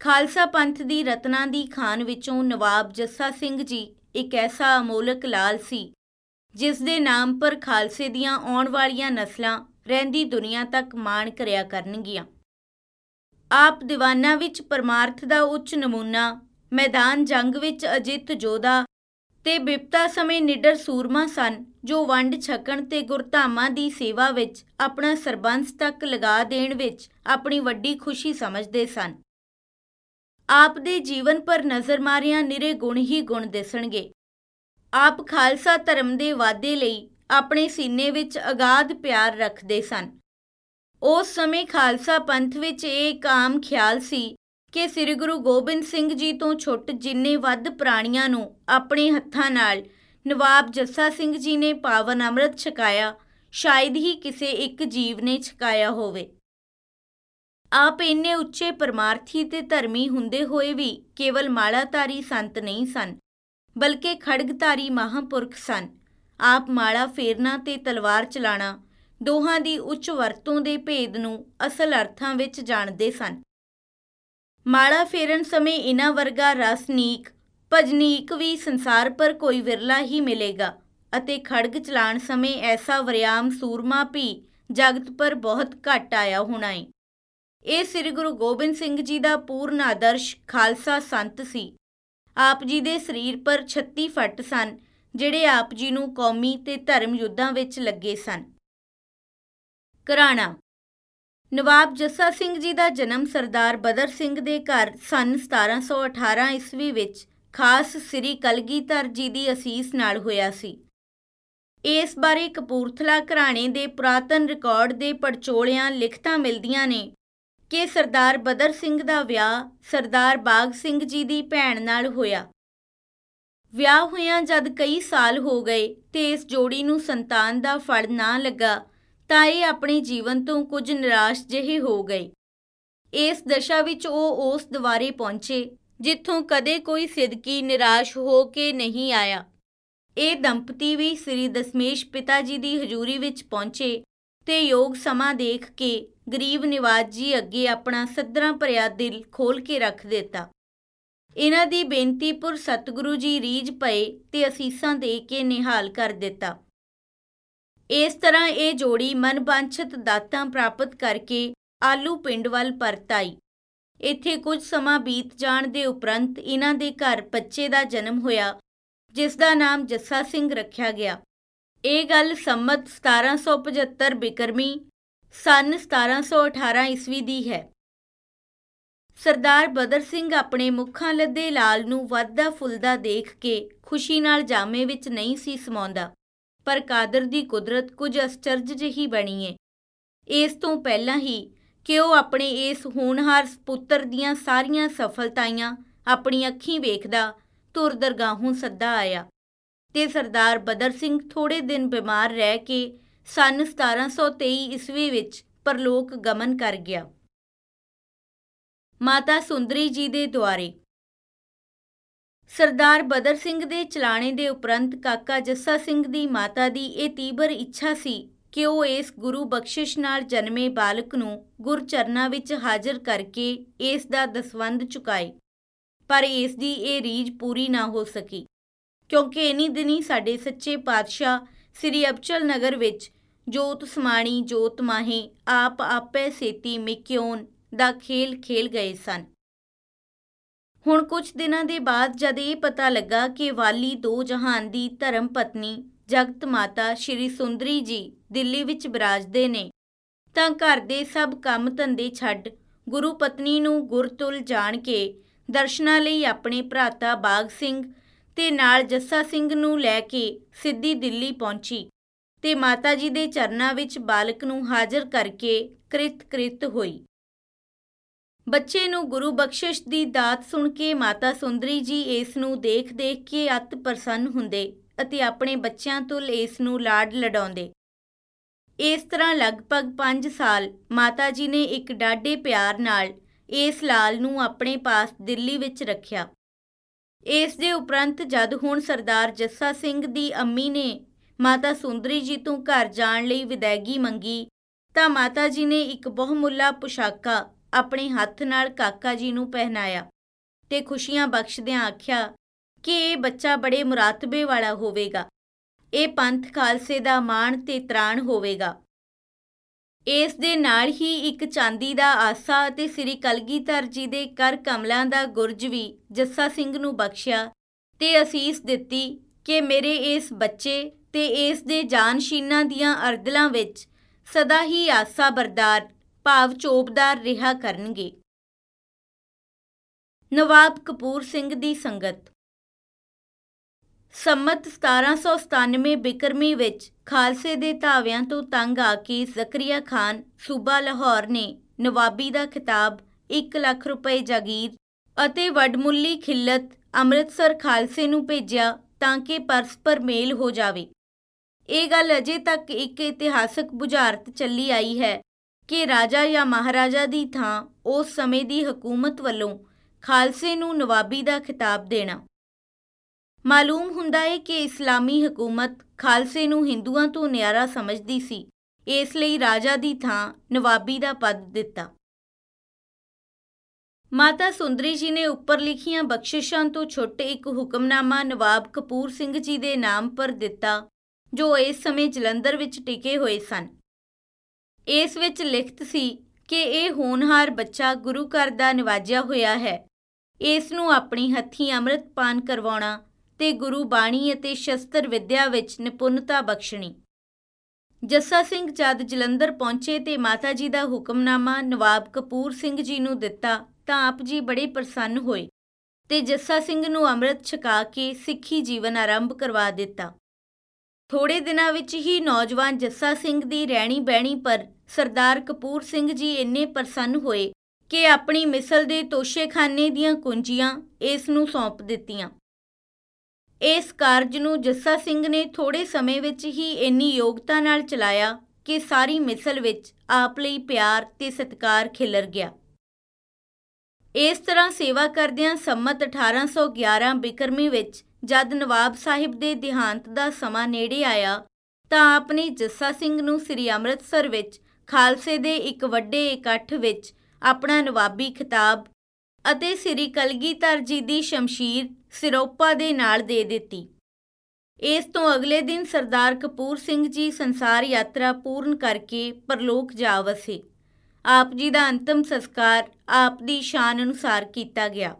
ਖਾਲਸਾ ਪੰਥ ਦੀ ਰਤਨਾ ਦੀ ਖਾਨ ਵਿੱਚੋਂ ਨਵਾਬ ਜੱਸਾ ਸਿੰਘ ਜੀ ਇੱਕ ਐਸਾ ਅਮੋਲਕ ਲਾਲ ਸੀ, ਜਿਸ ਦੇ ਨਾਮ ਪਰ ਖਾਲਸੇ ਦੀਆਂ ਆਉਣ ਵਾਲੀਆਂ ਨਸਲਾਂ ਰਹਿੰਦੀ ਦੁਨੀਆ ਤੱਕ ਮਾਣ ਕਰਿਆ ਕਰਨਗੀਆਂ। ਆਪ ਦੀਵਾਨਾਂ ਵਿੱਚ ਪਰਮਾਰਥ ਦਾ ਉੱਚ ਨਮੂਨਾ, ਮੈਦਾਨ ਜੰਗ ਵਿੱਚ ਅਜਿੱਤ ਜੋਧਾ ਤੇ ਬਿਪਤਾ ਸਮੇਂ ਨਿਡਰ ਸੂਰਮਾ ਸਨ, ਜੋ ਵੰਡ ਛਕਣ ਤੇ ਗੁਰਧਾਮਾਂ ਦੀ ਸੇਵਾ ਵਿੱਚ ਆਪਣਾ ਸਰਬੰਸ ਤੱਕ ਲਗਾ ਦੇਣ ਵਿੱਚ ਆਪਣੀ ਵੱਡੀ ਖੁਸ਼ੀ ਸਮਝਦੇ ਸਨ। ਆਪ ਦੇ ਜੀਵਨ ਪਰ ਨਜ਼ਰ ਮਾਰਿਆਂ ਨਿਰੇ ਗੁਣ ਹੀ ਗੁਣ ਦਿਸਣਗੇ। ਆਪ ਖਾਲਸਾ ਧਰਮ ਦੇ ਵਾਅਦੇ ਲਈ ਆਪਣੇ ਸੀਨੇ ਵਿੱਚ ਅਗਾਧ ਪਿਆਰ ਰੱਖਦੇ ਸਨ। ਉਸ ਸਮੇਂ ਖਾਲਸਾ ਪੰਥ ਵਿੱਚ ਇਹ ਇੱਕ ਆਮ ਖਿਆਲ ਸੀ ਕਿ ਸ੍ਰੀ ਗੁਰੂ ਗੋਬਿੰਦ ਸਿੰਘ ਜੀ ਤੋਂ ਛੁੱਟ ਜਿੰਨੇ ਵੱਧ ਪ੍ਰਾਣੀਆਂ ਨੂੰ ਆਪਣੇ ਹੱਥਾਂ ਨਾਲ ਨਵਾਬ ਜੱਸਾ ਸਿੰਘ ਜੀ ਨੇ ਪਾਵਨ ਅੰਮ੍ਰਿਤ ਛਕਾਇਆ, ਸ਼ਾਇਦ ਹੀ ਕਿਸੇ ਇੱਕ ਜੀਵ ਨੇ ਛਕਾਇਆ ਹੋਵੇ। ਆਪ ਇੰਨੇ ਉੱਚੇ ਪਰਮਾਰਥੀ ਤੇ ਧਰਮੀ ਹੁੰਦੇ ਹੋਏ ਵੀ ਕੇਵਲ ਮਾਲਾਧਾਰੀ ਸੰਤ ਨਹੀਂ ਸਨ, ਬਲਕਿ ਖੜਗਧਾਰੀ ਮਹਾਪੁਰਖ ਸਨ। ਆਪ ਮਾਲਾ ਫੇਰਨਾ ਤੇ ਤਲਵਾਰ ਚਲਾਣਾ ਦੋਹਾਂ ਦੀ ਉੱਚ ਵਰਤੋਂ ਦੇ ਭੇਦ ਨੂੰ ਅਸਲ ਅਰਥਾਂ ਵਿੱਚ ਜਾਣਦੇ ਸਨ। ਮਾਲਾ ਫੇਰਨ ਸਮੇਂ ਇਨਾ ਵਰਗਾ ਰਸਨੀਕ ਭਜਨੀਕ ਵੀ ਸੰਸਾਰ ਪਰ ਕੋਈ ਵਿਰਲਾ ਹੀ ਮਿਲੇਗਾ ਅਤੇ ਖੜਗ ਚਲਾਣ ਸਮੇਂ ਐਸਾ ਵਰਿਆਮ ਸੂਰਮਾ ਵੀ ਜਗਤ ਪਰ ਬਹੁਤ ਘੱਟ ਆਇਆ ਹੋਣਾ ਏ। ਇਹ ਸ੍ਰੀ ਗੁਰੂ ਗੋਬਿੰਦ ਸਿੰਘ ਜੀ ਦਾ ਪੂਰਨ ਆਦਰਸ਼ ਖਾਲਸਾ ਸੰਤ ਸੀ। ਆਪ ਜੀ ਦੇ ਸਰੀਰ ਪਰ 36 ਫੱਟ ਸਨ, ਜਿਹੜੇ ਆਪ ਜੀ ਨੂੰ ਕੌਮੀ ਤੇ ਧਰਮ ਯੁੱਧਾਂ ਵਿੱਚ ਲੱਗੇ ਸਨ। ਘਰਾਣਾ। ਨਵਾਬ ਜੱਸਾ ਸਿੰਘ ਜੀ ਦਾ ਜਨਮ ਸਰਦਾਰ ਬਦਰ ਸਿੰਘ ਦੇ ਘਰ ਸਨ 1718 ਈਸਵੀ ਵਿੱਚ, ਖਾਸ ਸ੍ਰੀ ਕਲਗੀਧਰ ਜੀ ਦੀ ਅਸੀਸ ਨਾਲ ਹੋਇਆ ਸੀ। ਇਸ ਬਾਰੇ ਕਪੂਰਥਲਾ ਘਰਾਣੇ ਦੇ ਪੁਰਾਤਨ ਰਿਕਾਰਡ ਦੇ ਪੜਚੋਲਿਆਂ ਲਿਖਤਾਂ ਮਿਲਦੀਆਂ ਨੇ। ਕਿ ਸਰਦਾਰ ਬਦਰ ਸਿੰਘ ਦਾ ਵਿਆਹ ਸਰਦਾਰ ਬਾਗ ਸਿੰਘ ਜੀ ਦੀ ਭੈਣ ਨਾਲ ਹੋਇਆ। ਵਿਆਹ ਹੋਇਆਂ ਜਦ ਕਈ ਸਾਲ ਹੋ ਗਏ ਤੇ ਇਸ ਜੋੜੀ ਨੂੰ ਸੰਤਾਨ ਦਾ ਫਲ ਨਾ ਲੱਗਾ, ਤਾਂ ਇਹ ਆਪਣੇ ਜੀਵਨ ਤੋਂ ਕੁਝ ਨਿਰਾਸ਼ ਜਿਹੇ ਹੋ ਗਏ। ਇਸ ਦਸ਼ਾ ਵਿੱਚ ਉਹ ਉਸ ਦਵਾਰੇ ਪਹੁੰਚੇ, ਜਿੱਥੋਂ ਕਦੇ ਕੋਈ ਸਿਦਕੀ ਨਿਰਾਸ਼ ਹੋ ਕੇ ਨਹੀਂ ਆਇਆ। ਇਹ ਦੰਪਤੀ ਵੀ ਸ੍ਰੀ ਦਸਮੇਸ਼ ਪਿਤਾ ਜੀ ਦੀ ਹਜ਼ੂਰੀ ਵਿੱਚ ਪਹੁੰਚੇ ਤੇ ਯੋਗ ਸਮਾਂ ਦੇਖ ਕੇ ਗਰੀਬ ਨਿਵਾਜ ਜੀ ਅੱਗੇ ਆਪਣਾ ਸੱਦਰਾ ਭਰਿਆ ਦਿਲ ਖੋਲ ਕੇ ਰੱਖ ਦਿੱਤਾ। ਇਹਨਾਂ ਦੀ ਬੇਨਤੀ ਪੁਰ ਸਤਿਗੁਰੂ ਜੀ ਰੀਝ ਪਏ ਤੇ ਅਸੀਸਾਂ ਦੇ ਕੇ ਨਿਹਾਲ ਕਰ ਦਿੱਤਾ। ਇਸ ਤਰ੍ਹਾਂ ਇਹ ਜੋੜੀ ਮਨਬਾਂਛਤ ਦਾਤਾਂ ਪ੍ਰਾਪਤ ਕਰਕੇ ਆਲੂ ਪਿੰਡ ਵੱਲ ਪਰਤ ਆਈ ਇੱਥੇ ਕੁਝ ਸਮਾਂ ਬੀਤ ਜਾਣ ਦੇ ਉਪਰੰਤ ਇਹਨਾਂ ਦੇ ਘਰ ਬੱਚੇ ਦਾ ਜਨਮ ਹੋਇਆ, ਜਿਸ ਦਾ ਨਾਮ ਜੱਸਾ ਸਿੰਘ ਰੱਖਿਆ ਗਿਆ। ਇਹ ਗੱਲ ਸੰਮਤ 1775 ਬਿਕਰਮੀ ਸਨ 1718 ਈਸਵੀ ਦੀ ਹੈ। ਸਰਦਾਰ ਬਦਰ ਸਿੰਘ ਆਪਣੇ ਮੁੱਖਾਂ ਲੱਦੇ ਲਾਲ ਨੂੰ ਵੱਧਦਾ ਫੁੱਲਦਾ ਦੇਖ ਕੇ ਖੁਸ਼ੀ ਨਾਲ ਜਾਮੇ ਵਿੱਚ ਨਹੀਂ ਸੀ ਸਮਾਉਂਦਾ, ਪਰ ਕਾਦਰ ਦੀ ਕੁਦਰਤ ਕੁਝ ਅਸਚਰਜ ਜਿਹੀ ਬਣੀ ਏ। ਇਸ ਤੋਂ ਪਹਿਲਾਂ ਹੀ ਕਿ ਉਹ ਆਪਣੇ ਇਸ ਹੋਣਹਾਰ ਪੁੱਤਰ ਦੀਆਂ ਸਾਰੀਆਂ ਸਫਲਤਾਈਆਂ ਆਪਣੀ ਅੱਖੀਂ ਵੇਖਦਾ ਤੁਰ ਦਰਗਾਹੋਂ ਸੱਦਾ ਆਇਆ ਤੇ ਸਰਦਾਰ ਬਦਰ ਸਿੰਘ ਥੋੜੇ ਦਿਨ ਬਿਮਾਰ ਰਹਿ ਕੇ ਸਨ 1723 ਈਸਵੀ ਵਿੱਚ ਪਰਲੋਕ ਗਮਨ ਕਰ ਗਿਆ। ਮਾਤਾ ਸੁੰਦਰੀ ਜੀ ਦੇ ਦੁਆਰੇ। ਸਰਦਾਰ ਬਦਰ ਸਿੰਘ ਦੇ ਚਲਾਣੇ ਦੇ ਉਪਰੰਤ ਕਾਕਾ ਜੱਸਾ ਸਿੰਘ ਦੀ ਮਾਤਾ ਦੀ ਇਹ ਤੀਬਰ ਇੱਛਾ ਸੀ ਕਿ ਉਹ ਇਸ ਗੁਰੂ ਬਖਸ਼ਿਸ਼ ਨਾਲ ਜਨਮੇ ਬਾਲਕ ਨੂੰ ਗੁਰਚਰਨਾਂ ਵਿੱਚ ਹਾਜ਼ਰ ਕਰਕੇ ਇਸ ਦਾ ਦਸਵੰਦ ਚੁਕਾਏ, ਪਰ ਇਸ ਦੀ ਇਹ ਰੀਝ ਪੂਰੀ ਨਾ ਹੋ ਸਕੀ, ਕਿਉਂਕਿ ਇਨੀ ਦਿਨੀ ਸਾਡੇ ਸੱਚੇ ਪਾਤਸ਼ਾਹ ਸ੍ਰੀ ਅਬਚਲ ਨਗਰ ਵਿੱਚ ਜੋਤ ਸਮਾਣੀ, ਜੋਤ ਮਾਹੇ, ਆਪ ਆਪੇ ਸੇਤੀ ਮਿਕਿਓਨ ਦਾ ਖੇਲ ਖੇਲ ਗਏ ਸਨ। ਹੁਣ ਕੁਝ ਦਿਨਾਂ ਦੇ ਬਾਅਦ ਜਦ ਇਹ ਪਤਾ ਲੱਗਾ ਕਿ ਵਾਲੀ ਦੋ ਜਹਾਨ ਦੀ ਧਰਮ ਪਤਨੀ ਜਗਤ ਮਾਤਾ ਸ਼੍ਰੀ ਸੁੰਦਰੀ ਜੀ ਦਿੱਲੀ ਵਿੱਚ ਬਿਰਾਜਦੇ ਨੇ, ਤਾਂ ਘਰ ਦੇ ਸਭ ਕੰਮ ਧੰਦੇ ਛੱਡ ਗੁਰੂ ਪਤਨੀ ਨੂੰ ਗੁਰਤੁਲ ਜਾਣ ਕੇ ਦਰਸ਼ਨਾਂ ਲਈ ਆਪਣੇ ਭਰਾਤਾ ਬਾਗ ਸਿੰਘ ਤੇ ਨਾਲ ਜੱਸਾ ਸਿੰਘ ਨੂੰ ਲੈ ਕੇ ਸਿੱਧੀ ਦਿੱਲੀ ਪਹੁੰਚੀ। ਤੇ ਮਾਤਾ ਜੀ ਦੇ ਚਰਨਾਂ ਵਿੱਚ ਬਾਲਕ ਨੂੰ ਹਾਜ਼ਰ ਕਰਕੇ ਕ੍ਰਿਤ ਕ੍ਰਿਤ ਹੋਈ। ਬੱਚੇ ਨੂੰ ਗੁਰੂ ਬਖਸ਼ਿਸ਼ ਦੀ ਦਾਤ ਸੁਣ ਕੇ ਮਾਤਾ ਸੁੰਦਰੀ ਜੀ ਇਸ ਨੂੰ ਦੇਖ-ਦੇਖ ਕੇ ਅਤ ਪ੍ਰਸੰਨ ਹੁੰਦੇ ਅਤੇ ਆਪਣੇ ਬੱਚਿਆਂ ਤੋਂ ਇਸ ਨੂੰ ਲਾਡ ਲਡਾਉਂਦੇ। ਇਸ ਤਰ੍ਹਾਂ ਲਗਭਗ 5 ਸਾਲ ਮਾਤਾ ਜੀ ਨੇ ਇੱਕ ਡਾਢੇ ਪਿਆਰ ਨਾਲ ਇਸ ਲਾਲ ਨੂੰ ਆਪਣੇ ਪਾਸ ਦਿੱਲੀ ਵਿੱਚ ਰੱਖਿਆ। ਇਸ ਦੇ ਉਪਰੰਤ ਜਦ ਹੁਣ ਸਰਦਾਰ ਜੱਸਾ ਸਿੰਘ ਦੀ ਅੰਮੀ ਨੇ ਮਾਤਾ ਸੁੰਦਰੀ ਜੀ ਤੋਂ ਘਰ ਜਾਣ ਲਈ ਵਿਦਾਇਗੀ ਮੰਗੀ, ਤਾਂ ਮਾਤਾ ਜੀ ਨੇ ਇੱਕ ਬਹੁਮੁੱਲਾ ਪੁਸ਼ਾਕਾ ਆਪਣੇ ਹੱਥ ਨਾਲ ਕਾਕਾ ਜੀ ਨੂੰ ਪਹਿਨਾਇਆ ਤੇ ਖੁਸ਼ੀਆਂ ਬਖਸ਼ਦਿਆਂ ਆਖਿਆ, ਕਿ ਇਹ ਬੱਚਾ ਬੜੇ ਮੁਰਾਤਬੇ ਵਾਲਾ ਹੋਵੇਗਾ। ਇਹ ਪੰਥ ਖਾਲਸੇ ਦਾ ਮਾਣ ਤੇ ਤਰਾਣ ਹੋਵੇਗਾ। ਇਸ ਦੇ ਨਾਲ ਹੀ ਇੱਕ ਚਾਂਦੀ ਦਾ ਆਸਾ ਅਤੇ ਸ੍ਰੀ ਕਲਗੀਧਰ ਜੀ ਦੇ ਕਰ ਕਮਲਾਂ ਦਾ ਗੁਰਜ ਵੀ ਜੱਸਾ ਸਿੰਘ ਨੂੰ ਬਖਸ਼ਿਆ ਤੇ ਅਸੀਸ ਦਿੱਤੀ ਕਿ ਮੇਰੇ ਇਸ ਬੱਚੇ ਤੇ ਇਸ ਦੇ ਜਾਨਸ਼ੀਨਾਂ ਦੀਆਂ ਅਰਦਲਾਂ ਵਿੱਚ ਸਦਾ ਹੀ ਆਸਾ ਬਰਦਾਰ ਭਾਵ ਚੋਬਦਾਰ ਰਿਹਾ ਕਰਨਗੇ। ਨਵਾਬ ਕਪੂਰ ਸਿੰਘ ਦੀ ਸੰਗਤ। ਸੰਮਤ 1797 ਬਿਕਰਮੀ ਵਿੱਚ ਖਾਲਸੇ ਦੇ ਧਾਵਿਆਂ ਤੋਂ ਤੰਗ ਆ ਕੇ ਜ਼ਕਰੀਆ ਖਾਨ ਸੂਬਾ ਲਾਹੌਰ ਨੇ ਨਵਾਬੀ ਦਾ ਖਿਤਾਬ 1 ਲੱਖ ਰੁਪਏ ਜਾਗੀਰ ਅਤੇ ਵਡਮੁੱਲੀ ਖਿੱਲਤ ਅੰਮ੍ਰਿਤਸਰ ਖਾਲਸੇ ਨੂੰ ਭੇਜਿਆ ਤਾਂ ਕਿ ਪਰਸਪਰ ਮੇਲ ਹੋ ਜਾਵੇ। ਇਹ ਗੱਲ ਅਜੇ ਤੱਕ ਇੱਕ ਇਤਿਹਾਸਕ ਬੁਝਾਰਤ ਚੱਲੀ ਆਈ ਹੈ ਕਿ ਰਾਜਾ ਜਾਂ ਮਹਾਰਾਜਾ ਦੀ ਥਾਂ ਉਸ ਸਮੇਂ ਦੀ ਹਕੂਮਤ ਵੱਲੋਂ ਖਾਲਸੇ ਨੂੰ ਨਵਾਬੀ ਦਾ ਖਿਤਾਬ ਦੇਣਾ। ਮਾਲੂਮ ਹੁੰਦਾ ਹੈ ਕਿ ਇਸਲਾਮੀ ਹਕੂਮਤ ਖਾਲਸੇ ਨੂੰ ਹਿੰਦੂਆਂ ਤੋਂ ਨਿਆਰਾ ਸਮਝਦੀ ਸੀ, ਇਸ ਲਈ ਰਾਜਾ ਦੀ ਥਾਂ ਨਵਾਬੀ ਦਾ ਪਦ ਦਿੱਤਾ। ਮਾਤਾ ਸੁੰਦਰੀ ਜੀ ਨੇ ਉੱਪਰ ਲਿਖੀਆਂ ਬਖਸ਼ਿਸ਼ਾਂ ਤੋਂ ਛੋਟੇ ਇੱਕ ਹੁਕਮਨਾਮਾ ਨਵਾਬ ਕਪੂਰ ਸਿੰਘ ਜੀ ਦੇ ਨਾਮ ਪਰ ਦਿੱਤਾ ਜੋ ਇਸ ਸਮੇਂ ਜਲੰਧਰ ਵਿੱਚ ਟਿਕੇ ਹੋਏ ਸਨ। ਇਸ ਵਿੱਚ ਲਿਖਤ ਸੀ ਕਿ ਇਹ ਹੋਨਹਾਰ ਬੱਚਾ ਗੁਰੂ ਘਰ ਦਾ ਨਿਵਾਜਿਆ ਹੋਇਆ ਹੈ। ਇਸ ਨੂੰ ਆਪਣੀ ਹੱਥੀਂ ਅੰਮ੍ਰਿਤ ਪਾਨ ਕਰਵਾਉਣਾ ਤੇ ਗੁਰੂ ਬਾਣੀ ਅਤੇ ਸ਼ਸਤਰ ਵਿਦਿਆ ਵਿੱਚ ਨਿਪੁੰਨਤਾ ਬਖਸ਼ਣੀ। ਜੱਸਾ ਸਿੰਘ ਜਦ ਜਲੰਧਰ ਪਹੁੰਚੇ ਤੇ ਮਾਤਾ ਜੀ ਦਾ ਹੁਕਮਨਾਮਾ ਨਵਾਬ ਕਪੂਰ ਸਿੰਘ ਜੀ ਨੂੰ ਦਿੱਤਾ ਤਾਂ ਆਪ ਜੀ ਬੜੇ ਪ੍ਰਸੰਨ ਹੋਏ ਤੇ ਜੱਸਾ ਸਿੰਘ ਨੂੰ ਅੰਮ੍ਰਿਤ ਛਕਾ ਕੇ ਸਿੱਖੀ ਜੀਵਨ ਆਰੰਭ ਕਰਵਾ ਦਿੱਤਾ। ਥੋੜੇ ਦਿਨਾਂ ਵਿੱਚ ਹੀ ਨੌਜਵਾਨ ਜੱਸਾ ਸਿੰਘ ਦੀ ਰਹਿਣੀ ਬਹਿਣੀ ਪਰ ਸਰਦਾਰ ਕਪੂਰ ਸਿੰਘ ਜੀ ਇੰਨੇ ਪ੍ਰਸੰਨ ਹੋਏ ਕਿ ਆਪਣੀ ਮਿਸਲ ਦੇ ਤੋਸ਼ੇਖਾਨੇ ਦੀਆਂ ਕੁੰਜੀਆਂ ਇਸ ਨੂੰ ਸੌਂਪ ਦਿੱਤੀਆਂ। ਇਸ ਕਾਰਜ ਨੂੰ ਜੱਸਾ ਸਿੰਘ ਨੇ ਥੋੜੇ ਸਮੇਂ ਵਿੱਚ ਹੀ ਇੰਨੀ ਯੋਗਤਾ ਨਾਲ ਚਲਾਇਆ ਕਿ ਸਾਰੀ ਮਿਸਲ ਵਿੱਚ ਆਪ ਲਈ ਪਿਆਰ ਤੇ ਸਤਿਕਾਰ ਖਿਲਰ ਗਿਆ। ਇਸ ਤਰ੍ਹਾਂ ਸੇਵਾ ਕਰਦਿਆਂ ਸੰਮਤ 1811 ਬਿਕਰਮੀ ਵਿੱਚ ਜਦ ਨਵਾਬ ਸਾਹਿਬ ਦੇ ਦਿਹਾਂਤ ਦਾ ਸਮਾਂ ਨੇੜੇ ਆਇਆ, ਤਾਂ ਆਪਨੇ ਜੱਸਾ ਸਿੰਘ ਨੂੰ ਸ੍ਰੀ ਅੰਮ੍ਰਿਤਸਰ ਵਿੱਚ, ਖਾਲਸੇ ਦੇ ਇੱਕ ਵੱਡੇ ਇਕੱਠ ਵਿੱਚ ਆਪਣਾ ਨਵਾਬੀ ਖਿਤਾਬ ਅਤੇ ਸ੍ਰੀ ਕਲਗੀਧਰ ਜੀ ਦੀ ਸ਼ਮਸ਼ੀਰ ਸਿਰੋਪਾ ਦੇ ਨਾਲ ਦੇ ਦਿੱਤੀ। ਇਸ ਤੋਂ ਅਗਲੇ ਦਿਨ ਸਰਦਾਰ ਕਪੂਰ ਸਿੰਘ ਜੀ ਸੰਸਾਰ ਯਾਤਰਾ ਪੂਰਨ ਕਰਕੇ ਪਰਲੋਕ ਜਾ ਵਸੇ। ਆਪ ਜੀ ਦਾ ਅੰਤਮ ਸੰਸਕਾਰ ਆਪ ਦੀ ਸ਼ਾਨ ਅਨੁਸਾਰ ਕੀਤਾ ਗਿਆ।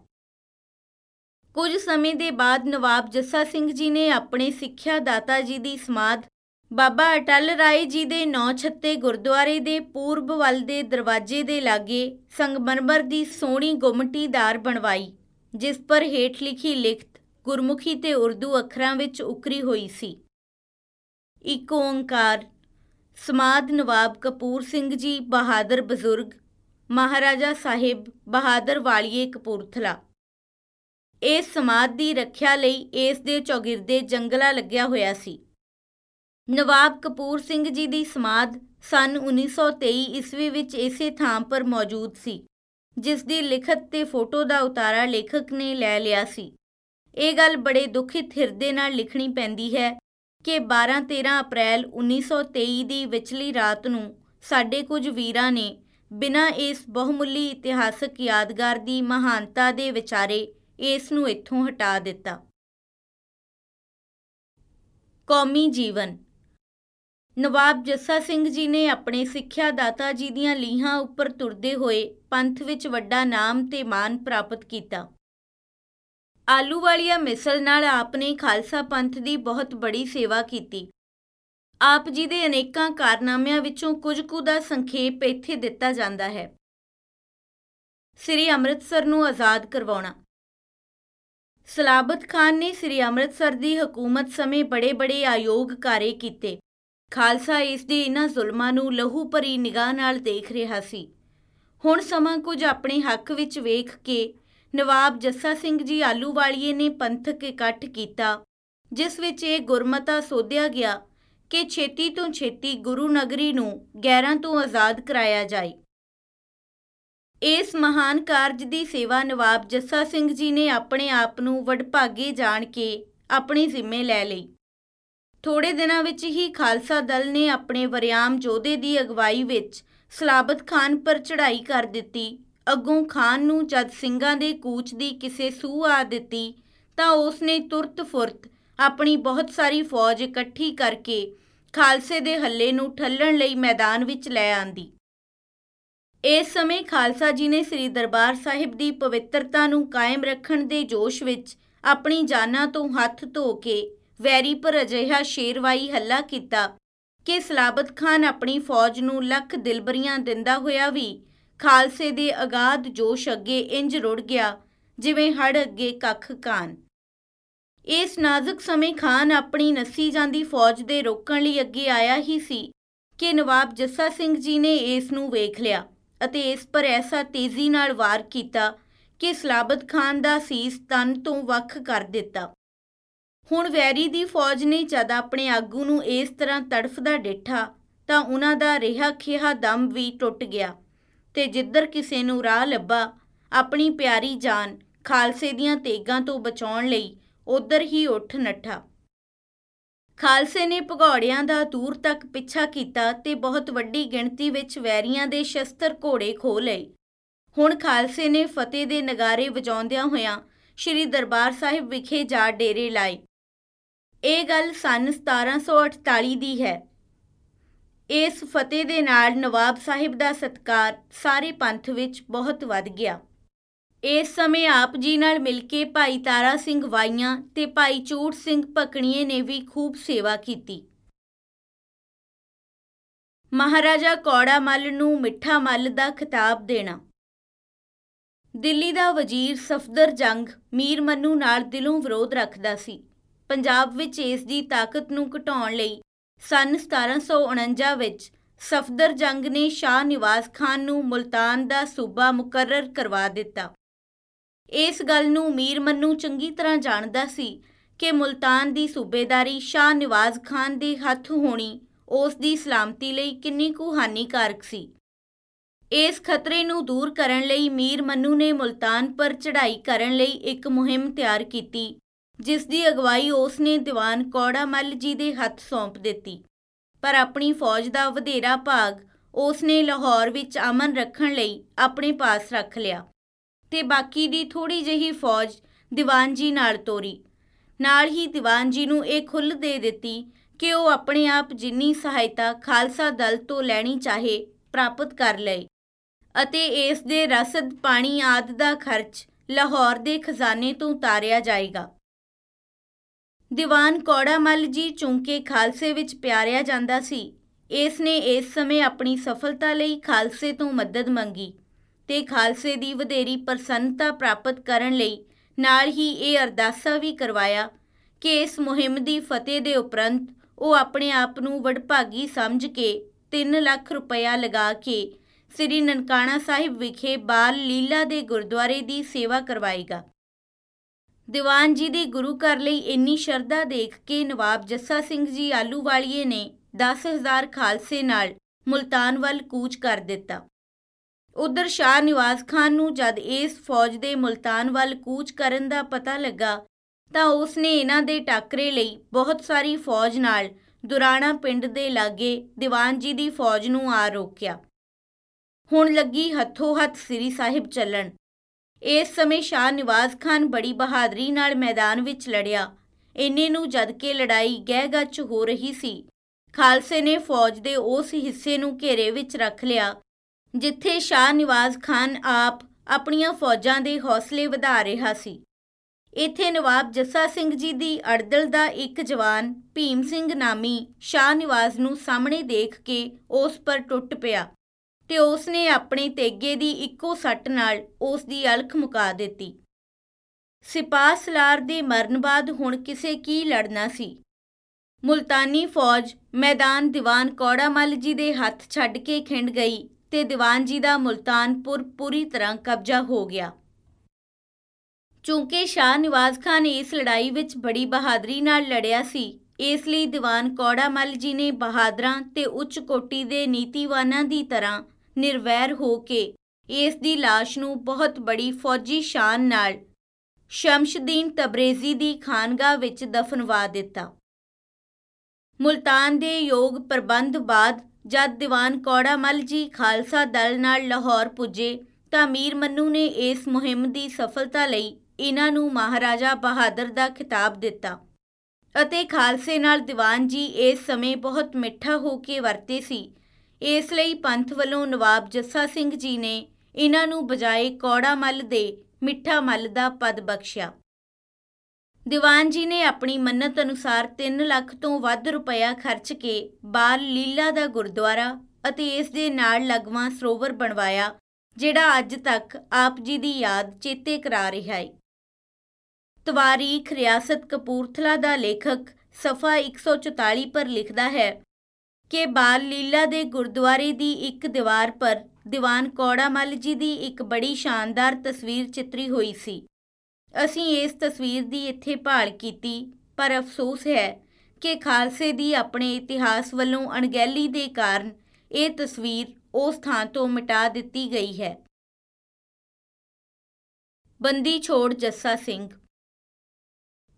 ਕੁਝ ਸਮੇਂ ਦੇ ਬਾਅਦ ਨਵਾਬ ਜੱਸਾ ਸਿੰਘ ਜੀ ਨੇ ਆਪਣੇ ਸਿੱਖਿਆ ਦਾਤਾ ਜੀ ਦੀ ਸਮਾਧ, ਬਾਬਾ ਅਟਲ ਰਾਏ ਜੀ ਦੇ ਨੌ ਛੱਤੇ ਗੁਰਦੁਆਰੇ ਦੇ ਪੂਰਬ ਵੱਲ ਦੇ ਦਰਵਾਜ਼ੇ ਦੇ ਲਾਗੇ ਸੰਗਮਰਮਰ ਦੀ ਸੋਹਣੀ ਗੁਮਟੀਦਾਰ ਬਣਵਾਈ, ਜਿਸ ਪਰ ਹੇਠ ਲਿਖੀ ਲਿਖਤ, ਗੁਰਮੁਖੀ ਤੇ ਉਰਦੂ ਅੱਖਰਾਂ ਵਿੱਚ ਉਕਰੀ ਹੋਈ ਸੀ। ਇੱਕ ਓੰਕਾਰ ਸਮਾਦ ਨਵਾਬ ਕਪੂਰ ਸਿੰਘ ਜੀ ਬਹਾਦਰ ਬਜ਼ੁਰਗ, ਮਹਾਰਾਜਾ ਸਾਹਿਬ ਬਹਾਦਰ ਵਾਲੀਏ ਕਪੂਰਥਲਾ। ਇਸ ਸਮਾਦ ਦੀ ਰੱਖਿਆ ਲਈ ਇਸ ਦੇ ਚੌਗਿਰਦੇ ਜੰਗਲਾ ਲੱਗਿਆ ਹੋਇਆ ਸੀ। ਨਵਾਬ ਕਪੂਰ ਸਿੰਘ ਜੀ ਦੀ ਸਮਾਦ ਸਨ 1923 ਈਸਵੀ ਵਿੱਚ ਇਸੇ ਥਾਂ ਪਰ ਮੌਜੂਦ ਸੀ, ਜਿਸ ਦੀ ਲਿਖਤ ਤੇ ਫੋਟੋ ਦਾ ਉਤਾਰਾ ਲੇਖਕ ਨੇ ਲੈ ਲਿਆ ਸੀ। ਇਹ ਗੱਲ ਬੜੇ ਦੁਖਿਤ ਹਿਰਦੇ ਨਾਲ ਲਿਖਣੀ ਪੈਂਦੀ ਹੈ ਕਿ 12-13 ਅਪ੍ਰੈਲ 1923 ਦੀ ਵਿਚਲੀ ਰਾਤ ਨੂੰ ਸਾਡੇ ਕੁਝ ਵੀਰਾਂ ਨੇ ਬਿਨਾਂ ਇਸ ਬਹੁਮੁੱਲੀ ਇਤਿਹਾਸਕ ਯਾਦਗਾਰ ਦੀ ਮਹਾਨਤਾ ਦੇ ਵਿਚਾਰੇ ਇਸ ਨੂੰ ਇੱਥੋਂ ਹਟਾ ਦਿੱਤਾ। ਕੌਮੀ ਜੀਵਨ। ਨਵਾਬ ਜੱਸਾ ਸਿੰਘ ਜੀ ਨੇ ਆਪਣੇ ਸਿੱਖਿਆ ਦਾਤਾ ਜੀ ਦੀਆਂ ਲੀਹਾਂ ਉੱਪਰ ਤੁਰਦੇ ਹੋਏ ਪੰਥ ਵਿੱਚ ਵੱਡਾ ਨਾਮ ਤੇ ਮਾਨ ਪ੍ਰਾਪਤ ਕੀਤਾ। ਆਲੂ ਵਾਲੀਆ ਮਿਸਲ ਨਾਲ ਆਪਨੇ ਖਾਲਸਾ ਪੰਥ ਦੀ ਬਹੁਤ ਬੜੀ ਸੇਵਾ ਕੀਤੀ। ਆਪ ਜੀ ਦੇ ਅਨੇਕਾਂ ਕਾਰਨਾਮਿਆਂ ਵਿੱਚੋਂ ਕੁਝ ਕੁ ਦਾ ਸੰਖੇਪ ਇੱਥੇ ਦਿੱਤਾ ਜਾਂਦਾ ਹੈ। ਸ੍ਰੀ ਅੰਮ੍ਰਿਤਸਰ ਨੂੰ ਆਜ਼ਾਦ ਕਰਵਾਉਣਾ। ਸਲਾਬਤ ਖਾਨ ਨੇ ਸ੍ਰੀ ਅੰਮ੍ਰਿਤਸਰ ਦੀ ਹਕੂਮਤ ਸਮੇਂ ਬੜੇ-ਬੜੇ ਆਯੋਗ ਕਾਰੇ ਕੀਤੇ। ਖਾਲਸਾ ਇਸ ਦੇ ਇਹਨਾਂ ਜ਼ੁਲਮਾਂ ਨੂੰ ਲਹੂ ਭਰੀ ਨਿਗਾਹ ਨਾਲ ਦੇਖ ਰਿਹਾ ਸੀ। ਹੁਣ ਸਮਾਂ ਕੁਝ ਆਪਣੇ ਹੱਕ ਵਿੱਚ ਵੇਖ ਕੇ ਨਵਾਬ ਜੱਸਾ ਸਿੰਘ ਜੀ ਆਲੂਵਾਲੀਏ ਨੇ ਪੰਥਕ ਇਕੱਠ ਕੀਤਾ, ਜਿਸ ਵਿੱਚ ਇਹ ਗੁਰਮਤਾ ਸੋਧਿਆ ਗਿਆ ਕਿ ਛੇਤੀ ਤੋਂ ਛੇਤੀ ਗੁਰੂ ਨਗਰੀ ਨੂੰ ਗੈਰਾਂ ਤੋਂ ਆਜ਼ਾਦ ਕਰਾਇਆ ਜਾਏ। ਇਸ ਮਹਾਨ ਕਾਰਜ ਦੀ ਸੇਵਾ ਨਵਾਬ ਜੱਸਾ ਸਿੰਘ ਜੀ ਨੇ ਆਪਣੇ ਆਪ ਨੂੰ ਵਡਭਾਗੇ ਜਾਣ ਕੇ ਆਪਣੀ ਜ਼ਿੰਮੇ ਲੈ ਲਈ। ਥੋੜੇ ਦਿਨਾਂ ਵਿੱਚ ਹੀ ਖਾਲਸਾ ਦਲ ਨੇ ਆਪਣੇ ਵਰਿਆਮ ਜੋਧੇ ਦੀ ਅਗਵਾਈ ਵਿੱਚ ਸਲਾਬਤ ਖਾਨ ਪਰ ਚੜ੍ਹਾਈ ਕਰ ਦਿੱਤੀ। ਅੱਗੋਂ ਖਾਨ ਨੂੰ ਜਦ ਸਿੰਘਾਂ ਦੇ ਕੂਚ ਦੀ ਕਿਸੇ ਸੂਹ ਆ ਦਿੱਤੀ, ਤਾਂ ਉਸ ਨੇ ਤੁਰਤ ਫੁਰਤ ਆਪਣੀ ਬਹੁਤ ਸਾਰੀ ਫੌਜ ਇਕੱਠੀ ਕਰਕੇ ਖਾਲਸੇ ਦੇ ਹੱਲੇ ਨੂੰ ਠੱਲਣ ਲਈ ਮੈਦਾਨ ਵਿੱਚ ਲੈ ਆਂਦੀ। ਇਸ ਸਮੇਂ ਖਾਲਸਾ ਜੀ ਨੇ ਸ੍ਰੀ ਦਰਬਾਰ ਸਾਹਿਬ ਦੀ ਪਵਿੱਤਰਤਾ ਨੂੰ ਕਾਇਮ ਰੱਖਣ ਦੇ ਜੋਸ਼ ਵਿੱਚ ਆਪਣੀ ਜਾਨਾਂ ਤੋਂ ਹੱਥ ਧੋ ਕੇ ਵੈਰੀ ਪਰ ਅਜਿਹਾ ਸ਼ੇਰਵਾਈ ਹੱਲਾ ਕੀਤਾ ਕਿ ਸਲਾਬਤ ਖਾਨ ਆਪਣੀ ਫੌਜ ਨੂੰ ਲੱਖ ਦਿਲਬਰੀਆਂ ਦਿੰਦਾ ਹੋਇਆ ਵੀ ਖਾਲਸੇ ਦੇ ਅਗਾਧ ਜੋਸ਼ ਅੱਗੇ ਇੰਜ ਰੁੜ ਗਿਆ ਜਿਵੇਂ ਹੜ ਅੱਗੇ ਕੱਖ ਕਾਨ। ਇਸ ਨਾਜ਼ੁਕ ਸਮੇਂ ਖਾਨ ਆਪਣੀ ਨਸੀ ਜਾਂਦੀ ਫੌਜ ਦੇ ਰੋਕਣ ਲਈ ਅੱਗੇ ਆਇਆ ਹੀ ਸੀ ਕਿ ਨਵਾਬ ਜੱਸਾ ਸਿੰਘ ਜੀ ਨੇ ਇਸ ਨੂੰ ਵੇਖ ਲਿਆ। ਅਤੇ ਇਸ ਪਰ ਐਸਾ ਤੇਜ਼ੀ ਨਾਲ ਵਾਰ ਕੀਤਾ ਕਿ ਸਲਾਬਤ ਖਾਨ ਦਾ ਸੀਸ ਤਨ ਤੋਂ ਵੱਖ ਕਰ ਦਿੱਤਾ। ਹੁਣ ਵੈਰੀ ਦੀ ਫੌਜ ਨੇ ਜਦ ਆਪਣੇ ਆਗੂ ਨੂੰ ਇਸ ਤਰ੍ਹਾਂ ਤੜਫਦਾ ਡਿੱਠਾ, ਤਾਂ ਉਹਨਾਂ ਦਾ ਰਿਹਾ ਖਿਹਾ ਦਮ ਵੀ ਟੁੱਟ ਗਿਆ ਤੇ ਜਿੱਧਰ ਕਿਸੇ ਨੂੰ ਰਾਹ ਲੱਭਾ, ਆਪਣੀ ਪਿਆਰੀ ਜਾਨ ਖਾਲਸੇ ਦੀਆਂ ਤੇਗਾਂ ਤੋਂ ਬਚਾਉਣ ਲਈ ਉਧਰ ਹੀ ਉੱਠ ਨੱਠਾ। ਖਾਲਸੇ ਨੇ ਭਗੌੜਿਆਂ ਦਾ ਦੂਰ ਤੱਕ ਪਿੱਛਾ ਕੀਤਾ ਤੇ ਬਹੁਤ ਵੱਡੀ ਗਿਣਤੀ ਵਿੱਚ ਵੈਰੀਆਂ ਦੇ ਸ਼ਸਤਰ ਘੋੜੇ ਖੋ ਲਏ। ਹੁਣ ਖਾਲਸੇ ਨੇ ਫਤਿਹ ਦੇ ਨਗਾਰੇ ਵਜਾਉਂਦਿਆਂ ਹੋਇਆਂ ਸ੍ਰੀ ਦਰਬਾਰ ਸਾਹਿਬ ਵਿਖੇ ਜਾ ਡੇਰੇ ਲਾਏ। ਇਹ ਗੱਲ ਸਨ 1748 ਦੀ ਹੈ। ਇਸ ਫਤਿਹ ਦੇ ਨਾਲ ਨਵਾਬ ਸਾਹਿਬ ਦਾ ਸਤਕਾਰ ਸਾਰੇ ਪੰਥ ਵਿੱਚ ਬਹੁਤ ਵੱਧ ਗਿਆ। ਇਸ ਸਮੇਂ ਆਪ ਜੀ ਨਾਲ ਮਿਲ ਕੇ ਭਾਈ ਤਾਰਾ ਸਿੰਘ ਵਾਈਆਂ ਤੇ ਭਾਈ ਚੂੜ ਸਿੰਘ ਪਕਣੀਏ ਨੇ ਵੀ ਖੂਬ ਸੇਵਾ ਕੀਤੀ। ਮਹਾਰਾਜਾ ਕੌੜਾ ਮੱਲ ਨੂੰ ਮਿੱਠਾ ਮੱਲ ਦਾ ਖਿਤਾਬ ਦੇਣਾ। ਦਿੱਲੀ ਦਾ ਵਜ਼ੀਰ ਸਫਦਰ ਜੰਗ ਮੀਰ ਮੰਨੂ ਨਾਲ ਦਿਲੋਂ ਵਿਰੋਧ ਰੱਖਦਾ ਸੀ। ਪੰਜਾਬ ਵਿੱਚ ਇਸ ਦੀ ਤਾਕਤ ਨੂੰ ਘਟਾਉਣ ਲਈ ਸਨ 1749 ਵਿੱਚ ਸਫਦਰ ਜੰਗ ਨੇ ਸ਼ਾਹ ਨਿਵਾਸ ਖਾਨ ਨੂੰ ਮੁਲਤਾਨ ਦਾ ਸੂਬਾ ਮੁਕਰਰ ਕਰਵਾ ਦਿੱਤਾ। ਇਸ ਗੱਲ ਨੂੰ ਮੀਰ ਮੰਨੂ ਚੰਗੀ ਤਰ੍ਹਾਂ ਜਾਣਦਾ ਸੀ ਕਿ ਮੁਲਤਾਨ ਦੀ ਸੂਬੇਦਾਰੀ ਸ਼ਾਹ ਨਿਵਾਜ਼ ਖਾਨ ਦੇ ਹੱਥ ਹੋਣੀ ਉਸ ਦੀ ਸਲਾਮਤੀ ਲਈ ਕਿੰਨੀ ਕੁ ਹਾਨੀਕਾਰਕ ਸੀ। ਇਸ ਖਤਰੇ ਨੂੰ ਦੂਰ ਕਰਨ ਲਈ ਮੀਰ ਮੰਨੂ ਨੇ ਮੁਲਤਾਨ ਪਰ ਚੜ੍ਹਾਈ ਕਰਨ ਲਈ ਇੱਕ ਮੁਹਿੰਮ ਤਿਆਰ ਕੀਤੀ, ਜਿਸ ਦੀ ਅਗਵਾਈ ਉਸ ਨੇ ਦੀਵਾਨ ਕੌੜਾ ਮੱਲ ਜੀ ਦੇ ਹੱਥ ਸੌਂਪ ਦਿੱਤੀ। ਪਰ ਆਪਣੀ ਫੌਜ ਦਾ ਵਧੇਰਾ ਭਾਗ ਉਸ ਨੇ ਲਾਹੌਰ ਵਿੱਚ ਅਮਨ ਰੱਖਣ ਲਈ ਆਪਣੇ ਪਾਸ ਰੱਖ ਲਿਆ। ਤੇ ਬਾਕੀ ਦੀ ਥੋੜੀ ਜਿਹੀ ਫੌਜ ਦੀਵਾਨ ਜੀ ਨਾਲ ਤੋਰੀ। ਨਾਲ ਹੀ ਦੀਵਾਨ ਜੀ ਨੂੰ ਇਹ ਖੁੱਲ੍ਹ ਦੇ ਦਿੱਤੀ ਕਿ ਉਹ ਆਪਣੇ ਆਪ ਜਿੰਨੀ ਸਹਾਇਤਾ ਖਾਲਸਾ ਦਲ ਤੋਂ ਲੈਣੀ ਚਾਹੇ ਪ੍ਰਾਪਤ ਕਰ ਲਏ ਅਤੇ ਇਸ ਦੇ ਰਸਦ ਪਾਣੀ ਆਦ ਦਾ ਖਰਚ ਲਾਹੌਰ ਦੇ ਖਜ਼ਾਨੇ ਤੋਂ ਤਾਰਿਆ ਜਾਏਗਾ। ਦੀਵਾਨ ਕੌੜਾ ਮੱਲ ਜੀ ਚੁੰਕੇ ਖਾਲਸੇ ਵਿੱਚ ਪਿਆਰਿਆ ਜਾਂਦਾ ਸੀ। ਇਸ ਨੇ ਇਸ ਸਮੇਂ ਆਪਣੀ ਸਫਲਤਾ ਲਈ ਖਾਲਸੇ ਤੋਂ ਮਦਦ ਮੰਗੀ। ਤੇ ਖਾਲਸੇ ਦੀ ਵਧੇਰੀ ਪ੍ਰਸੰਨਤਾ ਪ੍ਰਾਪਤ ਕਰਨ ਲਈ ਨਾਲ ਹੀ ਇਹ ਅਰਦਾਸਾ ਵੀ ਕਰਵਾਇਆ ਕਿ ਇਸ ਮੁਹਿੰਮ ਦੀ ਫਤਿਹ ਦੇ ਉਪਰੰਤ ਉਹ ਆਪਣੇ ਆਪ ਨੂੰ ਵਡਭਾਗੀ ਸਮਝ ਕੇ 3 ਲੱਖ ਰੁਪਇਆ ਲਗਾ ਕੇ ਸ੍ਰੀ ਨਨਕਾਣਾ ਸਾਹਿਬ ਵਿਖੇ ਬਾਲ ਲੀਲਾ ਦੇ ਗੁਰਦੁਆਰੇ ਦੀ ਸੇਵਾ ਕਰਵਾਏਗਾ। ਦੀਵਾਨ ਜੀ ਦੀ ਗੁਰੂ ਘਰ ਲਈ ਇੰਨੀ ਸ਼ਰਧਾ ਦੇਖ ਕੇ ਨਵਾਬ ਜੱਸਾ ਸਿੰਘ ਜੀ ਆਲੂਵਾਲੀਏ ਨੇ 10000 ਖਾਲਸੇ ਨਾਲ ਮੁਲਤਾਨ ਵੱਲ ਕੂਚ ਕਰ ਦਿੱਤਾ। ਉਧਰ ਸ਼ਾਹ ਨਿਵਾਸ ਖਾਨ ਨੂੰ ਜਦ ਇਸ ਫੌਜ ਦੇ ਮੁਲਤਾਨ ਵੱਲ ਕੂਚ ਕਰਨ ਦਾ ਪਤਾ ਲੱਗਾ, ਤਾਂ ਉਸ ਨੇ ਇਹਨਾਂ ਦੇ ਟਾਕਰੇ ਲਈ ਬਹੁਤ ਸਾਰੀ ਫੌਜ ਨਾਲ ਦੁਰਾਣਾ ਪਿੰਡ ਦੇ ਲਾਗੇ ਦੀਵਾਨ ਜੀ ਦੀ ਫੌਜ ਨੂੰ ਆ ਰੋਕਿਆ। ਹੁਣ ਲੱਗੀ ਹੱਥੋਂ ਹੱਥ ਸ੍ਰੀ ਸਾਹਿਬ ਚੱਲਣ। ਇਸ ਸਮੇਂ ਸ਼ਾਹ ਨਿਵਾਸ ਖਾਨ ਬੜੀ ਬਹਾਦਰੀ ਨਾਲ ਮੈਦਾਨ ਵਿੱਚ ਲੜਿਆ। ਇੰਨੇ ਨੂੰ ਜਦ ਕੇ ਲੜਾਈ ਗਹਿ ਗੱਚ ਹੋ ਰਹੀ ਸੀ। ਖਾਲਸੇ ਨੇ ਫੌਜ ਦੇ ਉਸ ਹਿੱਸੇ ਨੂੰ ਘੇਰੇ ਵਿੱਚ ਰੱਖ ਲਿਆ ਜਿੱਥੇ ਸ਼ਾਹ ਨਿਵਾਜ਼ ਖਾਨ ਆਪ ਆਪਣੀਆਂ ਫੌਜਾਂ ਦੇ ਹੌਸਲੇ ਵਧਾ ਰਿਹਾ ਸੀ। ਇੱਥੇ ਨਵਾਬ ਜੱਸਾ ਸਿੰਘ ਜੀ ਦੀ ਅੜਦਲ ਦਾ ਇੱਕ ਜਵਾਨ ਭੀਮ ਸਿੰਘ ਨਾਮੀ ਸ਼ਾਹ ਨਿਵਾਜ਼ ਨੂੰ ਸਾਹਮਣੇ ਦੇਖ ਕੇ ਉਸ ਪਰ ਟੁੱਟ ਪਿਆ ਤੇ ਉਸ ਨੇ ਆਪਣੇ ਤੇਗੇ ਦੀ ਇੱਕੋ ਸੱਟ ਨਾਲ ਉਸ ਦੀ ਅਲਖ ਮੁਕਾ ਦਿੱਤੀ। ਸਿਪਾਹ ਸਲਾਰ ਦੇ ਮਰਨ ਬਾਅਦ ਹੁਣ ਕਿਸੇ ਕੀ ਲੜਨਾ ਸੀ? ਮੁਲਤਾਨੀ ਫੌਜ ਮੈਦਾਨ ਦੀਵਾਨ ਕੌੜਾ ਮੱਲ ਜੀ ਦੇ ਹੱਥ ਛੱਡ ਕੇ ਖਿੰਡ ਗਈ ਤੇ ਦੀਵਾਨ ਜੀ ਦਾ ਮੁਲਤਾਨਪੁਰ ਪੂਰੀ ਤਰ੍ਹਾਂ ਕਬਜ਼ਾ ਹੋ ਗਿਆ। ਚੂੰਕਿ ਸ਼ਾਹ ਨਿਵਾਜ਼ ਖਾਨ ਇਸ ਲੜਾਈ ਵਿੱਚ ਬੜੀ ਬਹਾਦਰੀ ਨਾਲ ਲੜਿਆ ਸੀ। ਇਸ ਲਈ ਦੀਵਾਨ ਕੌੜਾ ਮੱਲ ਜੀ ਨੇ ਬਹਾਦਰਾਂ ਤੇ ਉੱਚ ਕੋਟੀ ਦੇ ਨੀਤੀਵਾਨਾਂ ਦੀ ਤਰ੍ਹਾਂ ਨਿਰਵੈਰ ਹੋ ਕੇ ਇਸ ਦੀ লাশ ਨੂੰ ਬਹੁਤ ਬੜੀ ਫੌਜੀ ਸ਼ਾਨ ਨਾਲ ਸ਼ਮਸ਼ਦੀਨ ਤਬਰੇਜ਼ੀ ਦੀ ਖਾਨਗਾਹ ਵਿੱਚ ਦਫਨਵਾ ਦਿੱਤਾ। ਮੁਲਤਾਨ ਦੇ ਯੋਗ ਪ੍ਰਬੰਧ ਬਾਅਦ ਜਦ ਦੀਵਾਨ ਕੌੜਾ ਮੱਲ ਜੀ ਖਾਲਸਾ ਦਲ ਨਾਲ ਲਾਹੌਰ ਪੁੱਜੇ ਤਾਂ ਮੀਰ ਮੰਨੂ ਨੇ ਇਸ ਮੁਹਿੰਮ ਦੀ ਸਫਲਤਾ ਲਈ ਇਹਨਾਂ ਨੂੰ ਮਹਾਰਾਜਾ ਬਹਾਦਰ ਦਾ ਖਿਤਾਬ ਦਿੱਤਾ ਅਤੇ ਖਾਲਸੇ ਨਾਲ ਦੀਵਾਨ ਜੀ ਇਸ ਸਮੇਂ ਬਹੁਤ ਮਿੱਠਾ ਹੋ ਕੇ ਵਰਤੇ ਸੀ। ਇਸ ਲਈ ਪੰਥ ਵੱਲੋਂ ਨਵਾਬ ਜੱਸਾ ਸਿੰਘ ਜੀ ਨੇ ਇਹਨਾਂ ਨੂੰ ਬਜਾਏ ਕੌੜਾ ਮੱਲ ਦੇ ਮਿੱਠਾ ਮੱਲ ਦਾ ਪਦ ਬਖਸ਼ਿਆ। ਦੀਵਾਨ ਜੀ ਨੇ ਆਪਣੀ ਮੰਨਤ ਅਨੁਸਾਰ 3 ਲੱਖ ਤੋਂ ਵੱਧ ਰੁਪਇਆ ਖਰਚ ਕੇ ਬਾਲ ਲੀਲਾ ਦਾ ਗੁਰਦੁਆਰਾ ਅਤੇ ਇਸ ਦੇ ਨਾਲ ਲਗਵਾ ਸਰੋਵਰ ਬਣਵਾਇਆ, ਜਿਹੜਾ ਅੱਜ ਤੱਕ ਆਪ ਜੀ ਦੀ ਯਾਦ ਚੇਤੇ ਕਰਾ ਰਿਹਾ ਹੈ ਤਵਾਰੀਖ ਰਿਆਸਤ ਕਪੂਰਥਲਾ ਦਾ ਲੇਖਕ ਸਫਾ 144 ਪਰ ਲਿਖਦਾ ਹੈ ਕਿ ਬਾਲ ਲੀਲਾ ਦੇ ਗੁਰਦੁਆਰੇ ਦੀ ਇੱਕ ਦੀਵਾਰ ਪਰ ਦੀਵਾਨ ਕੌੜਾ ਮੱਲ ਜੀ ਦੀ ਇੱਕ ਬੜੀ ਸ਼ਾਨਦਾਰ ਤਸਵੀਰ ਚਿੱਤਰੀ ਹੋਈ ਸੀ। ਅਸੀਂ ਇਸ ਤਸਵੀਰ ਦੀ ਇੱਥੇ ਭਾਲ ਕੀਤੀ, ਪਰ ਅਫਸੋਸ ਹੈ ਕਿ ਖਾਲਸੇ ਦੀ ਆਪਣੇ ਇਤਿਹਾਸ ਵੱਲੋਂ ਅਣਗਹਿਲੀ ਦੇ ਕਾਰਨ ਇਹ ਤਸਵੀਰ ਉਸ ਥਾਂ ਤੋਂ ਮਿਟਾ ਦਿੱਤੀ ਗਈ ਹੈ। ਬੰਦੀ ਛੋੜ ਜੱਸਾ ਸਿੰਘ।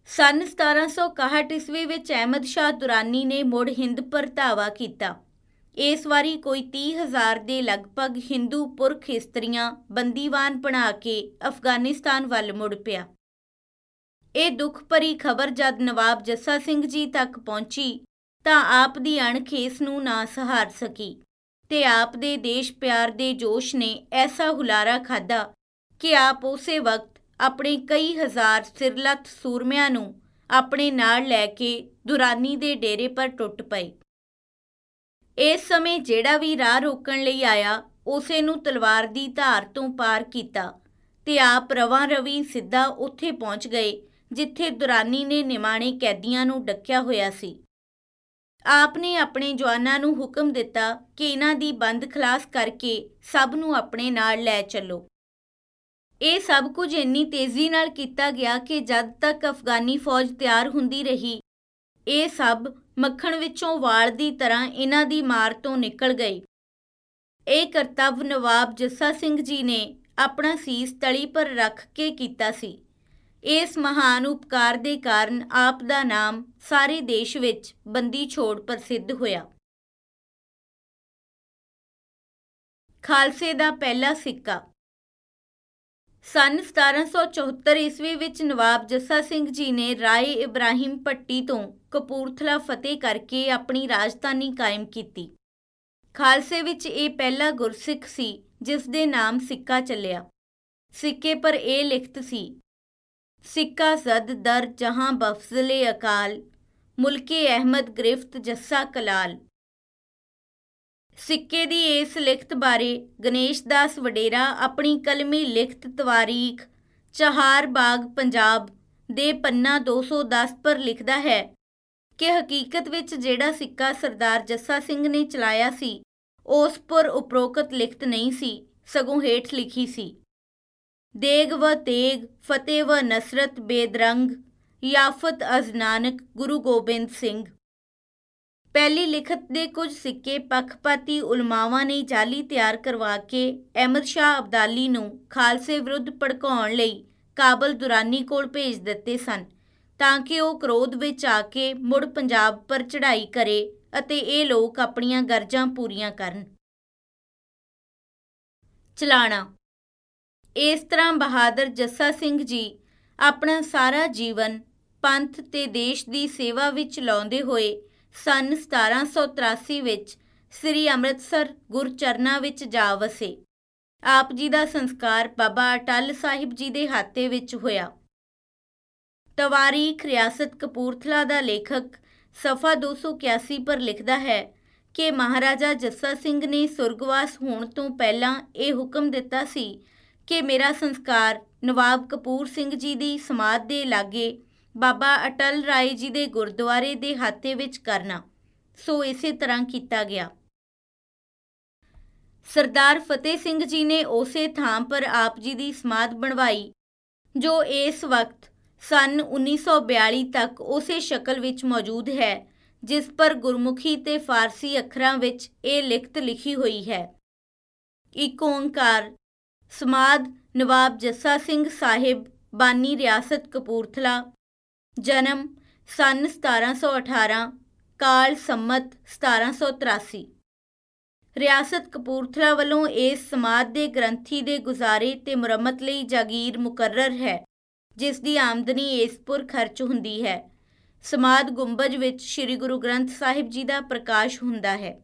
ਸਨ 1761 ਈਸਵੀ ਵਿੱਚ ਅਹਿਮਦ ਸ਼ਾਹ ਦੁਰਾਨੀ ਨੇ ਮੁੜ ਹਿੰਦ ਪਰ ਧਾਵਾ ਕੀਤਾ। ਇਸ ਵਾਰੀ ਕੋਈ 30000 ਦੇ ਲਗਭਗ ਹਿੰਦੂ ਪੁਰਖ ਇਸਤਰੀਆਂ ਬੰਦੀਵਾਨ ਬਣਾ ਕੇ ਅਫਗਾਨਿਸਤਾਨ ਵੱਲ ਮੁੜ ਪਿਆ। ਇਹ ਦੁੱਖ ਭਰੀ ਖਬਰ ਜਦ ਨਵਾਬ ਜੱਸਾ ਸਿੰਘ ਜੀ ਤੱਕ ਪਹੁੰਚੀ ਤਾਂ ਆਪ ਦੀ ਅਣਖ ਇਸ ਨੂੰ ਨਾ ਸਹਾਰ ਸਕੀ ਤੇ ਆਪ ਦੇ ਦੇਸ਼ ਪਿਆਰ ਦੇ ਜੋਸ਼ ਨੇ ਐਸਾ ਹੁਲਾਰਾ ਖਾਦਾ ਕਿ ਆਪ ਉਸੇ ਵਕਤ ਆਪਣੇ ਕਈ ਹਜ਼ਾਰ ਸਿਰਲੱਥ ਸੂਰਮਿਆਂ ਨੂੰ ਆਪਣੇ ਨਾਲ ਲੈ ਕੇ ਦੁਰਾਨੀ ਦੇ ਡੇਰੇ ਪਰ ਟੁੱਟ ਪਏ। ਇਸ ਸਮੇਂ ਜਿਹੜਾ ਵੀ ਰਾਹ ਰੋਕਣ ਲਈ ਆਇਆ, ਉਸੇ ਨੂੰ ਤਲਵਾਰ ਦੀ ਧਾਰ ਤੋਂ ਪਾਰ ਕੀਤਾ ਤੇ ਆਪ ਰਵਾਂ ਰਵੀ ਸਿੱਧਾ ਉੱਥੇ ਪਹੁੰਚ ਗਏ, ਜਿੱਥੇ ਦੁਰਾਨੀ ਨੇ ਨਿਮਾਣੇ ਕੈਦੀਆਂ ਨੂੰ ਡੱਕਿਆ ਹੋਇਆ ਸੀ। ਆਪ ਨੇ ਆਪਣੇ ਜਵਾਨਾਂ ਨੂੰ ਹੁਕਮ ਦਿੱਤਾ ਕਿ ਇਹਨਾਂ ਦੀ ਬੰਦ ਖਲਾਸ ਕਰਕੇ ਸਭ ਨੂੰ ਆਪਣੇ ਨਾਲ ਲੈ ਚੱਲੋ। ਇਹ ਸਭ ਕੁਝ ਇੰਨੀ ਤੇਜ਼ੀ ਨਾਲ ਕੀਤਾ ਗਿਆ ਕਿ ਜਦ ਤੱਕ ਅਫਗਾਨੀ ਫੌਜ ਤਿਆਰ ਹੁੰਦੀ ਰਹੀ ਇਹ ਸਭ ਮੱਖਣ ਵਿੱਚੋਂ ਵਾਲ ਦੀ ਤਰ੍ਹਾਂ ਇਹਨਾਂ ਦੀ ਮਾਰ ਤੋਂ ਨਿਕਲ ਗਏ ਇਹ ਕਰਤੱਵ ਨਵਾਬ ਜੱਸਾ ਸਿੰਘ ਜੀ ਨੇ ਆਪਣਾ ਸੀਸ ਤਲੀ ਪਰ ਰੱਖ ਕੇ ਕੀਤਾ ਸੀ। ਇਸ ਮਹਾਨ ਉਪਕਾਰ ਦੇ ਕਾਰਨ ਆਪ ਦਾ ਨਾਮ ਸਾਰੇ ਦੇਸ਼ ਵਿੱਚ ਬੰਦੀ ਛੋੜ ਪ੍ਰਸਿੱਧ ਹੋਇਆ। ਖਾਲਸੇ ਦਾ ਪਹਿਲਾ ਸਿੱਕਾ। ਸਨ 1774 ਈਸਵੀ ਵਿੱਚ ਨਵਾਬ ਜੱਸਾ ਸਿੰਘ ਜੀ ਨੇ ਰਾਏ ਇਬਰਾਹਿਮ ਪੱਟੀ ਤੋਂ ਕਪੂਰਥਲਾ ਫਤਿਹ ਕਰਕੇ ਆਪਣੀ ਰਾਜਧਾਨੀ ਕਾਇਮ ਕੀਤੀ। ਖਾਲਸੇ ਵਿੱਚ ਇਹ ਪਹਿਲਾ ਗੁਰਸਿੱਖ ਸੀ, ਜਿਸ ਦੇ ਨਾਮ ਸਿੱਕਾ ਚੱਲਿਆ। ਸਿੱਕੇ ਪਰ ਇਹ ਲਿਖਤ ਸੀ, ਸਿੱਕਾ ਜ਼ਦ ਦਰ ਜਹਾਂ ਬਫਜ਼ਲੇ ਅਕਾਲ, ਮੁਲਕੇ ਅਹਿਮਦ ਗ੍ਰਿਫਤ ਜੱਸਾ ਕਲਾਲ ਸਿੱਕੇ ਦੀ ਇਸ ਲਿਖਤ ਬਾਰੇ ਗਣੇਸ਼ ਦਾਸ ਵਡੇਰਾ ਆਪਣੀ ਕਲਮੀ ਲਿਖਤ ਤਵਾਰੀਖ, ਚਹਾਰ ਬਾਗ, ਪੰਜਾਬ ਦੇ ਪੰਨਾ 210 ਪਰ ਲਿਖਦਾ ਹੈ ਕਿ ਹਕੀਕਤ ਵਿੱਚ ਜਿਹੜਾ ਸਿੱਕਾ ਸਰਦਾਰ ਜੱਸਾ ਸਿੰਘ ਨੇ ਚਲਾਇਆ ਸੀ, ਉਸ ਪਰ ਉਪਰੋਕਤ ਲਿਖਤ ਨਹੀਂ ਸੀ, ਸਗੋਂ ਹੇਠ ਲਿਖੀ ਸੀ। ਦੇਗ ਵ ਤੇਗ, ਫਤਿਹ ਵ ਨਸਰਤ ਬੇਦਰੰਗ, ਯਾਫਤ ਅਜ਼ ਨਾਨਕ ਗੁਰੂ ਗੋਬਿੰਦ ਸਿੰਘ। ਪਹਿਲੀ ਲਿਖਤ ਦੇ ਕੁਝ ਸਿੱਕੇ ਪੱਖਪਾਤੀ ਉਲਮਾਵਾਂ ਨੇ ਜਾਲੀ ਤਿਆਰ ਕਰਵਾ ਕੇ ਅਹਿਮਦ ਸ਼ਾਹ ਅਬਦਾਲੀ ਨੂੰ ਖਾਲਸੇ ਵਿਰੁੱਧ ਭੜਕਾਉਣ ਲਈ ਕਾਬਲ ਦੁਰਾਨੀ ਕੋਲ ਭੇਜ ਦਿੱਤੇ ਸਨ। ਤਾਂ ਕਿ ਉਹ ਕ੍ਰੋਧ ਵਿੱਚ ਆ ਕੇ ਮੁੜ ਪੰਜਾਬ ਪਰ ਚੜ੍ਹਾਈ ਕਰੇ ਅਤੇ ਇਹ ਲੋਕ ਆਪਣੀਆਂ ਗਰਜਾਂ ਪੂਰੀਆਂ ਕਰਨ। ਚਲਾਣਾ। ਇਸ ਤਰ੍ਹਾਂ ਬਹਾਦਰ ਜੱਸਾ ਸਿੰਘ ਜੀ ਆਪਣਾ ਸਾਰਾ ਜੀਵਨ ਪੰਥ ਤੇ ਦੇਸ਼ ਦੀ ਸੇਵਾ ਵਿੱਚ ਲਾਉਂਦੇ ਹੋਏ ਸਨ 1783 ਵਿੱਚ ਸ੍ਰੀ ਅੰਮ੍ਰਿਤਸਰ ਗੁਰਚਰਨਾ ਵਿੱਚ ਜਾ ਵਸੇ। ਆਪ ਜੀ ਦਾ ਸੰਸਕਾਰ ਬਾਬਾ ਅਟਲ ਸਾਹਿਬ ਜੀ ਦੇ ਹਾਤੇ ਵਿੱਚ ਹੋਇਆ। ਤਵਾਰੀਖ ਰਿਆਸਤ ਕਪੂਰਥਲਾ ਦਾ ਲੇਖਕ ਸਫਾ 281 ਪਰ ਲਿਖਦਾ ਹੈ ਕਿ ਮਹਾਰਾਜਾ ਜੱਸਾ ਸਿੰਘ ਨੇ ਸੁਰਗਵਾਸ ਹੋਣ ਤੋਂ ਪਹਿਲਾਂ ਇਹ ਹੁਕਮ ਦਿੱਤਾ ਸੀ ਕਿ ਮੇਰਾ ਸੰਸਕਾਰ ਨਵਾਬ ਕਪੂਰ ਸਿੰਘ ਜੀ ਦੀ ਸਮਾਧ ਦੇ ਲਾਗੇ ਬਾਬਾ ਅਟਲ ਰਾਏ ਜੀ ਦੇ ਗੁਰਦੁਆਰੇ ਦੇ ਹਾਤੇ ਵਿੱਚ ਕਰਨਾ। ਸੋ ਇਸੇ ਤਰ੍ਹਾਂ ਕੀਤਾ ਗਿਆ। ਸਰਦਾਰ ਫਤਿਹ ਸਿੰਘ ਜੀ ਨੇ ਉਸੇ ਥਾਂ ਪਰ ਆਪ ਜੀ ਦੀ ਸਮਾਧ ਬਣਵਾਈ, ਜੋ ਇਸ ਵਕਤ ਸਨ 1942 ਤੱਕ ਉਸੇ ਸ਼ਕਲ ਵਿੱਚ ਮੌਜੂਦ ਹੈ, ਜਿਸ ਪਰ ਗੁਰਮੁਖੀ ਤੇ ਫਾਰਸੀ ਅੱਖਰਾਂ ਵਿੱਚ ਇਹ ਲਿਖਤ ਲਿਖੀ ਹੋਈ ਹੈ। ਇੱਕ ਓੰਕਾਰ, ਸਮਾਦ ਨਵਾਬ ਜੱਸਾ ਸਿੰਘ ਸਾਹਿਬ ਬਾਨੀ ਰਿਆਸਤ ਕਪੂਰਥਲਾ, ਜਨਮ ਸਨ 1718 ਕਾਲ ਸੰਮਤ 1783 ਰਿਆਸਤ ਕਪੂਰਥਲਾ ਵੱਲੋਂ ਇਸ ਸਮਾਦ ਦੇ ਗ੍ਰੰਥੀ ਦੇ ਗੁਜ਼ਾਰੇ ਤੇ ਮੁਰੰਮਤ ਲਈ ਜਾਗੀਰ ਮੁਕਰਰ ਹੈ। ਜਿਸ ਦੀ ਆਮਦਨੀ ਇਸ ਪੁਰ ਖਰਚ ਹੁੰਦੀ ਹੈ। ਸਮਾਦ ਗੁੰਬਜ ਵਿੱਚ ਸ੍ਰੀ ਗੁਰੂ ਗ੍ਰੰਥ ਸਾਹਿਬ ਜੀ ਦਾ ਪ੍ਰਕਾਸ਼ ਹੁੰਦਾ ਹੈ।